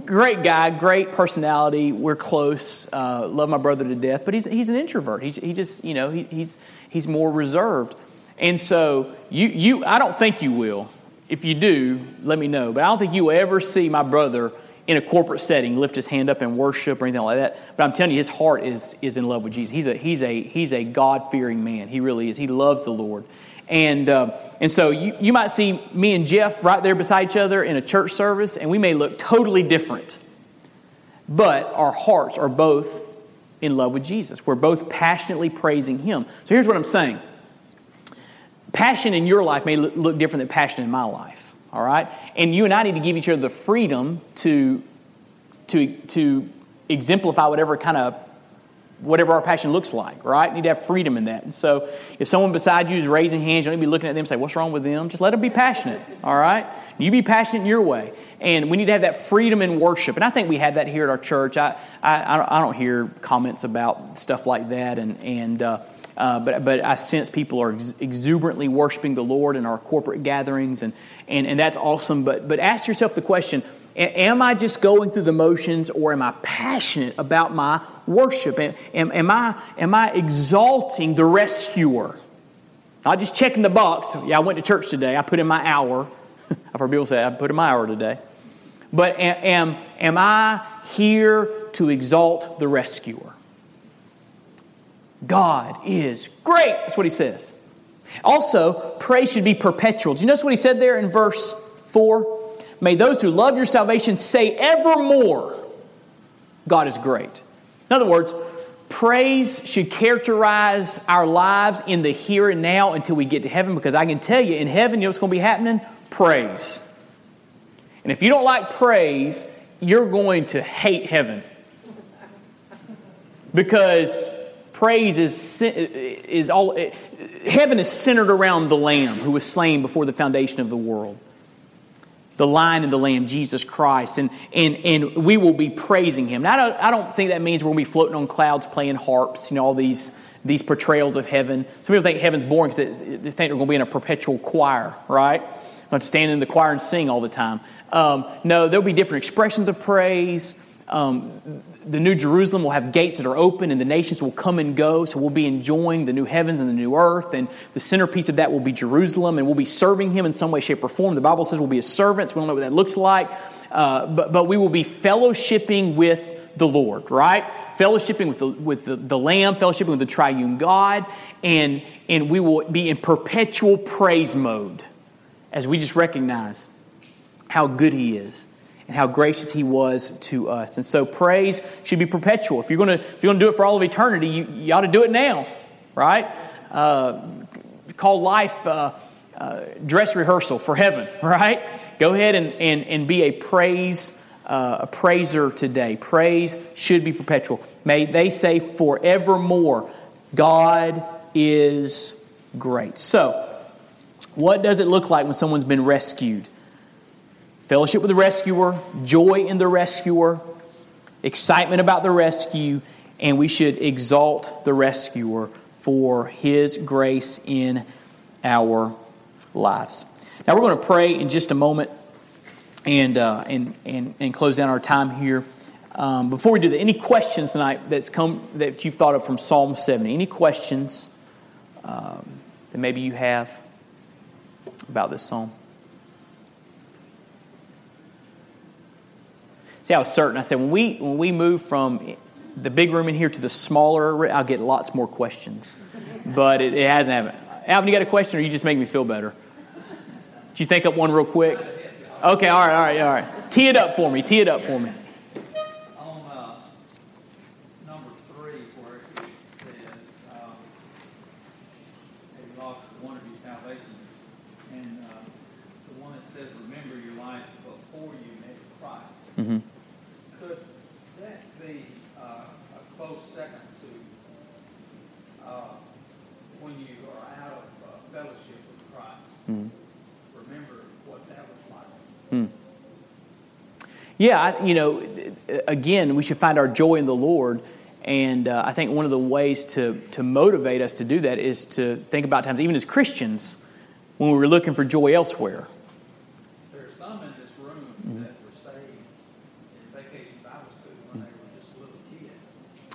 Great guy, great personality. We're close. Uh, love my brother to death. But he's, he's an introvert. He, he just, you know, he, he's, he's more reserved. And so you, you, I don't think you will. If you do, let me know. But I don't think you will ever see my brother in a corporate setting lift his hand up in worship or anything like that. But I'm telling you, his heart is, is in love with Jesus. He's a, he's a, he's a God fearing man. He really is. He loves the Lord. And, uh, and so you, you might see me and Jeff right there beside each other in a church service, and we may look totally different. But our hearts are both in love with Jesus. We're both passionately praising Him. So here's what I'm saying passion in your life may look different than passion in my life. All right? And you and I need to give each other the freedom to, to, to exemplify whatever kind of whatever our passion looks like, right? You need to have freedom in that. And so if someone beside you is raising hands, you don't need to be looking at them and say, What's wrong with them? Just let them be passionate, all right? You be passionate your way. And we need to have that freedom in worship. And I think we have that here at our church. I, I, I don't hear comments about stuff like that. And, and uh, uh, but, but I sense people are exuberantly worshiping the Lord in our corporate gatherings, and, and, and that's awesome. But, but ask yourself the question Am I just going through the motions, or am I passionate about my worship? Am, am, am, I, am I exalting the rescuer? Not just checking the box. Yeah, I went to church today. I put in my hour. I've heard people say, I put in my hour today. But am, am I here to exalt the rescuer? God is great. That's what he says. Also, praise should be perpetual. Do you notice what he said there in verse 4? May those who love your salvation say evermore, God is great. In other words, praise should characterize our lives in the here and now until we get to heaven because I can tell you, in heaven, you know what's going to be happening? Praise. And if you don't like praise, you're going to hate heaven. Because praise is, is all, heaven is centered around the Lamb who was slain before the foundation of the world the lion and the lamb, Jesus Christ, and, and, and we will be praising him. Now, I don't, I don't think that means we're going to be floating on clouds playing harps, you know, all these, these portrayals of heaven. Some people think heaven's boring because they, think they're going to be in a perpetual choir, right? I'm Going to stand in the choir and sing all the time. Um, no, there'll be different expressions of praise. Um, the New Jerusalem will have gates that are open and the nations will come and go. So we'll be enjoying the new heavens and the new earth. And the centerpiece of that will be Jerusalem. And we'll be serving Him in some way, shape, or form. The Bible says we'll be His servants. We don't know what that looks like. Uh, but, but we will be fellowshipping with the Lord, right? Fellowshipping with the, with the, the Lamb, fellowshipping with the triune God. And, and we will be in perpetual praise mode as we just recognize how good He is and how gracious he was to us. And so praise should be perpetual. If you're going to, if you're going to do it for all of eternity, you, you ought to do it now, right? Uh, call life uh, uh, dress rehearsal for heaven, right? Go ahead and, and, and be a praise uh, a praiser today. Praise should be perpetual. May they say forevermore, God is great. So, what does it look like when someone's been rescued? Fellowship with the rescuer, joy in the rescuer, excitement about the rescue, and we should exalt the rescuer for his grace in our lives. Now we're going to pray in just a moment and, uh, and, and, and close down our time here. Um, before we do that, any questions tonight that's come that you've thought of from Psalm 70? Any questions um, that maybe you have about this psalm? see I was certain. I said, when we, when we move from the big room in here to the smaller, I'll get lots more questions. But it, it hasn't happened. Alvin, you got a question or you just make me feel better? Did you think up one real quick? Okay, all right, all right, all right. Tee it up for me. Tee it up for me. Mm-hmm. Yeah, I, you know, again, we should find our joy in the Lord. And uh, I think one of the ways to, to motivate us to do that is to think about times, even as Christians, when we were looking for joy elsewhere. There are some in this room mm-hmm. that were saved in vacation Bible school when they were just little kids.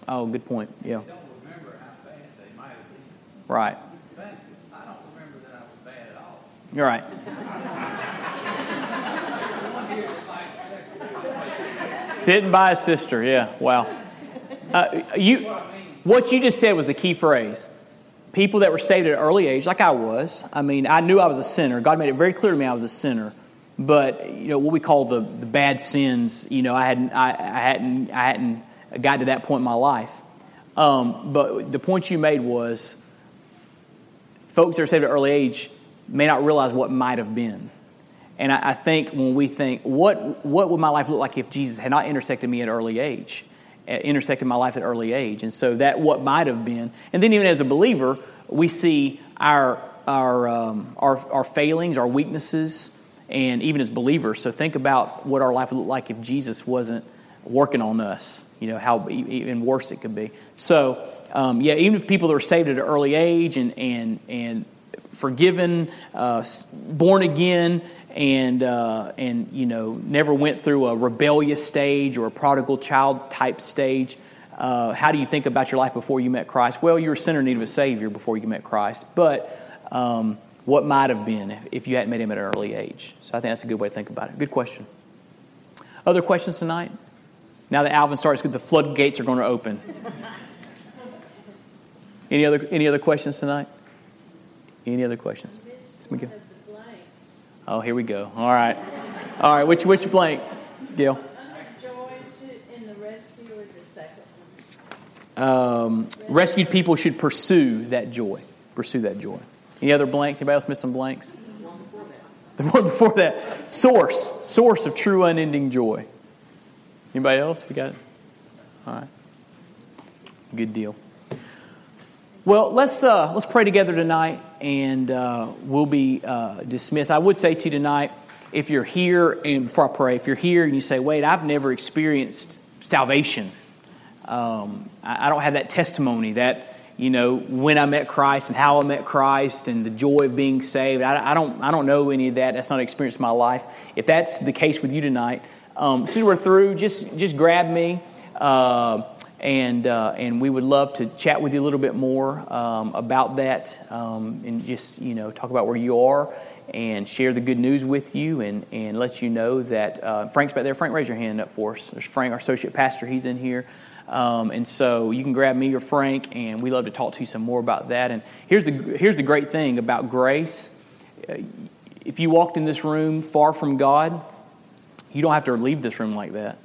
Oh, good point. Yeah. They don't remember how bad they might have been. Right. In fact, I don't remember that I was bad at all. You're right. Sitting by a sister, yeah. Wow. Uh, you, what you just said was the key phrase. People that were saved at an early age, like I was. I mean, I knew I was a sinner. God made it very clear to me I was a sinner. But you know what we call the, the bad sins. You know, I hadn't I, I hadn't I hadn't got to that point in my life. Um, but the point you made was, folks that are saved at an early age may not realize what might have been. And I, I, think when we think, what, what would my life look like if Jesus had not intersected me at an early age, uh, intersected my life at early age? And so that what might have been. And then even as a believer, we see our, our, um, our, our failings, our weaknesses, and even as believers. So think about what our life would look like if Jesus wasn't working on us, you know, how even worse it could be. So, um, yeah, even if people that are saved at an early age and, and, and forgiven, uh, born again, and uh, and you know never went through a rebellious stage or a prodigal child type stage. Uh, how do you think about your life before you met Christ? Well, you were a sinner in need of a Savior before you met Christ, but um, what might have been if, if you hadn't met Him at an early age? So I think that's a good way to think about it. Good question. Other questions tonight? Now that Alvin starts, the floodgates are going to open. any other any other questions tonight? Any other questions? Miguel. Oh, here we go. All right. All right. Which which blank, Gail? Um, rescued people should pursue that joy. Pursue that joy. Any other blanks? Anybody else miss some blanks? The one before that. Source. Source of true unending joy. Anybody else? We got it? All right. Good deal. Well, let's uh, let's pray together tonight, and uh, we'll be uh, dismissed. I would say to you tonight, if you're here, and before I pray, if you're here and you say, "Wait, I've never experienced salvation. Um, I, I don't have that testimony that you know when I met Christ and how I met Christ and the joy of being saved. I, I don't I don't know any of that. That's not an experience in my life. If that's the case with you tonight, um, as soon as we're through, just just grab me." Uh, and uh, and we would love to chat with you a little bit more um, about that um, and just you know talk about where you are and share the good news with you and, and let you know that uh, Frank's back there. Frank, raise your hand up for us. There's Frank, our associate pastor. He's in here. Um, and so you can grab me or Frank, and we love to talk to you some more about that. And here's the, here's the great thing about grace. Uh, if you walked in this room far from God, you don't have to leave this room like that.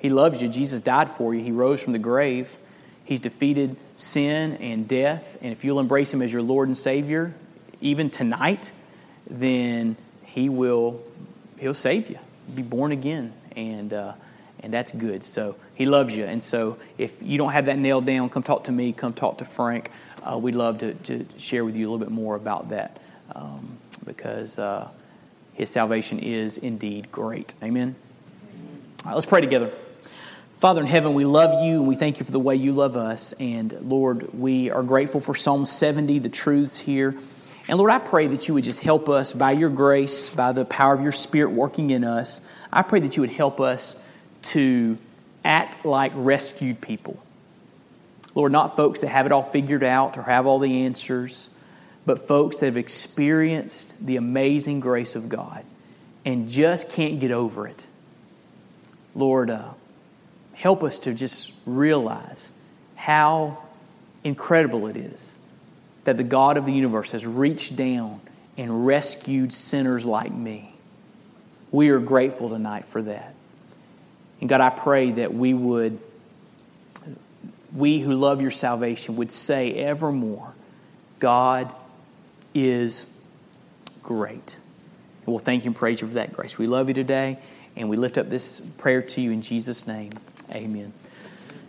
He loves you. Jesus died for you. He rose from the grave. He's defeated sin and death. And if you'll embrace Him as your Lord and Savior, even tonight, then He will He'll save you. Be born again, and uh, and that's good. So He loves you. And so if you don't have that nailed down, come talk to me. Come talk to Frank. Uh, we'd love to, to share with you a little bit more about that um, because uh, His salvation is indeed great. Amen. All right, let's pray together. Father in heaven, we love you and we thank you for the way you love us. And Lord, we are grateful for Psalm 70, the truths here. And Lord, I pray that you would just help us by your grace, by the power of your Spirit working in us. I pray that you would help us to act like rescued people. Lord, not folks that have it all figured out or have all the answers, but folks that have experienced the amazing grace of God and just can't get over it. Lord, uh, help us to just realize how incredible it is that the God of the universe has reached down and rescued sinners like me. We are grateful tonight for that. And God, I pray that we would, we who love your salvation, would say evermore, God is great. And we'll thank you and praise you for that grace. We love you today, and we lift up this prayer to you in Jesus' name. Amen.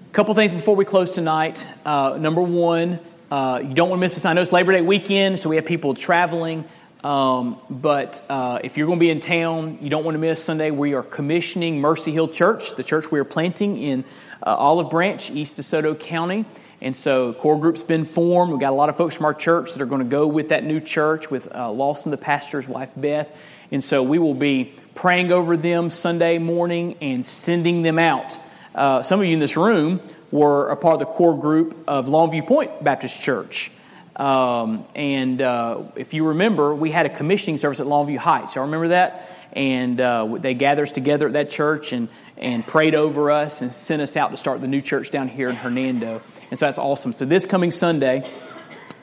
A couple things before we close tonight. Uh, number one, uh, you don't want to miss this. I know it's Labor Day weekend, so we have people traveling. Um, but uh, if you're going to be in town, you don't want to miss Sunday. We are commissioning Mercy Hill Church, the church we are planting in uh, Olive Branch, east DeSoto County. And so, core group's been formed. We've got a lot of folks from our church that are going to go with that new church with uh, Lawson, the pastor's wife, Beth. And so, we will be praying over them Sunday morning and sending them out. Uh, some of you in this room were a part of the core group of Longview Point Baptist Church. Um, and uh, if you remember, we had a commissioning service at Longview Heights. Y'all remember that? And uh, they gathered us together at that church and, and prayed over us and sent us out to start the new church down here in Hernando. And so that's awesome. So this coming Sunday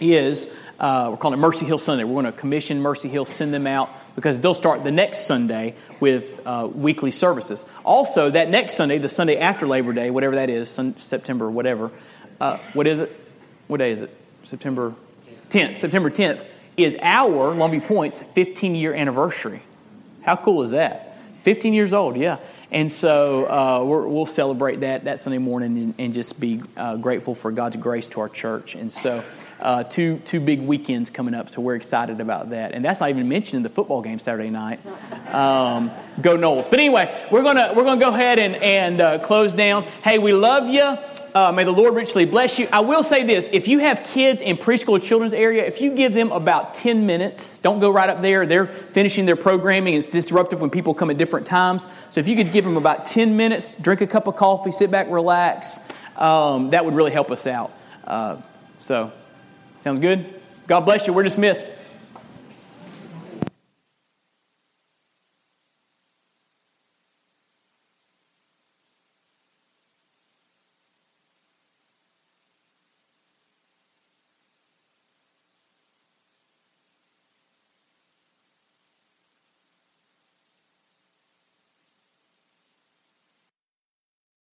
is, uh, we're calling it Mercy Hill Sunday. We're going to commission Mercy Hill, send them out because they'll start the next Sunday with uh, weekly services. Also, that next Sunday, the Sunday after Labor Day, whatever that is, September, whatever. Uh, what is it? What day is it? September 10th. September 10th is our Longview Point's 15 year anniversary. How cool is that? 15 years old, yeah. And so uh, we will celebrate that that Sunday morning and, and just be uh, grateful for God's grace to our church. And so uh, two two big weekends coming up, so we're excited about that. And that's not even mentioning the football game Saturday night. Um, go Knowles. But anyway, we're gonna we're gonna go ahead and and uh, close down. Hey, we love you. Uh, may the Lord richly bless you. I will say this: if you have kids in preschool children's area, if you give them about ten minutes, don't go right up there. They're finishing their programming. It's disruptive when people come at different times. So if you could give them about ten minutes, drink a cup of coffee, sit back, relax. Um, that would really help us out. Uh, so Sounds good? God bless you. We're dismissed.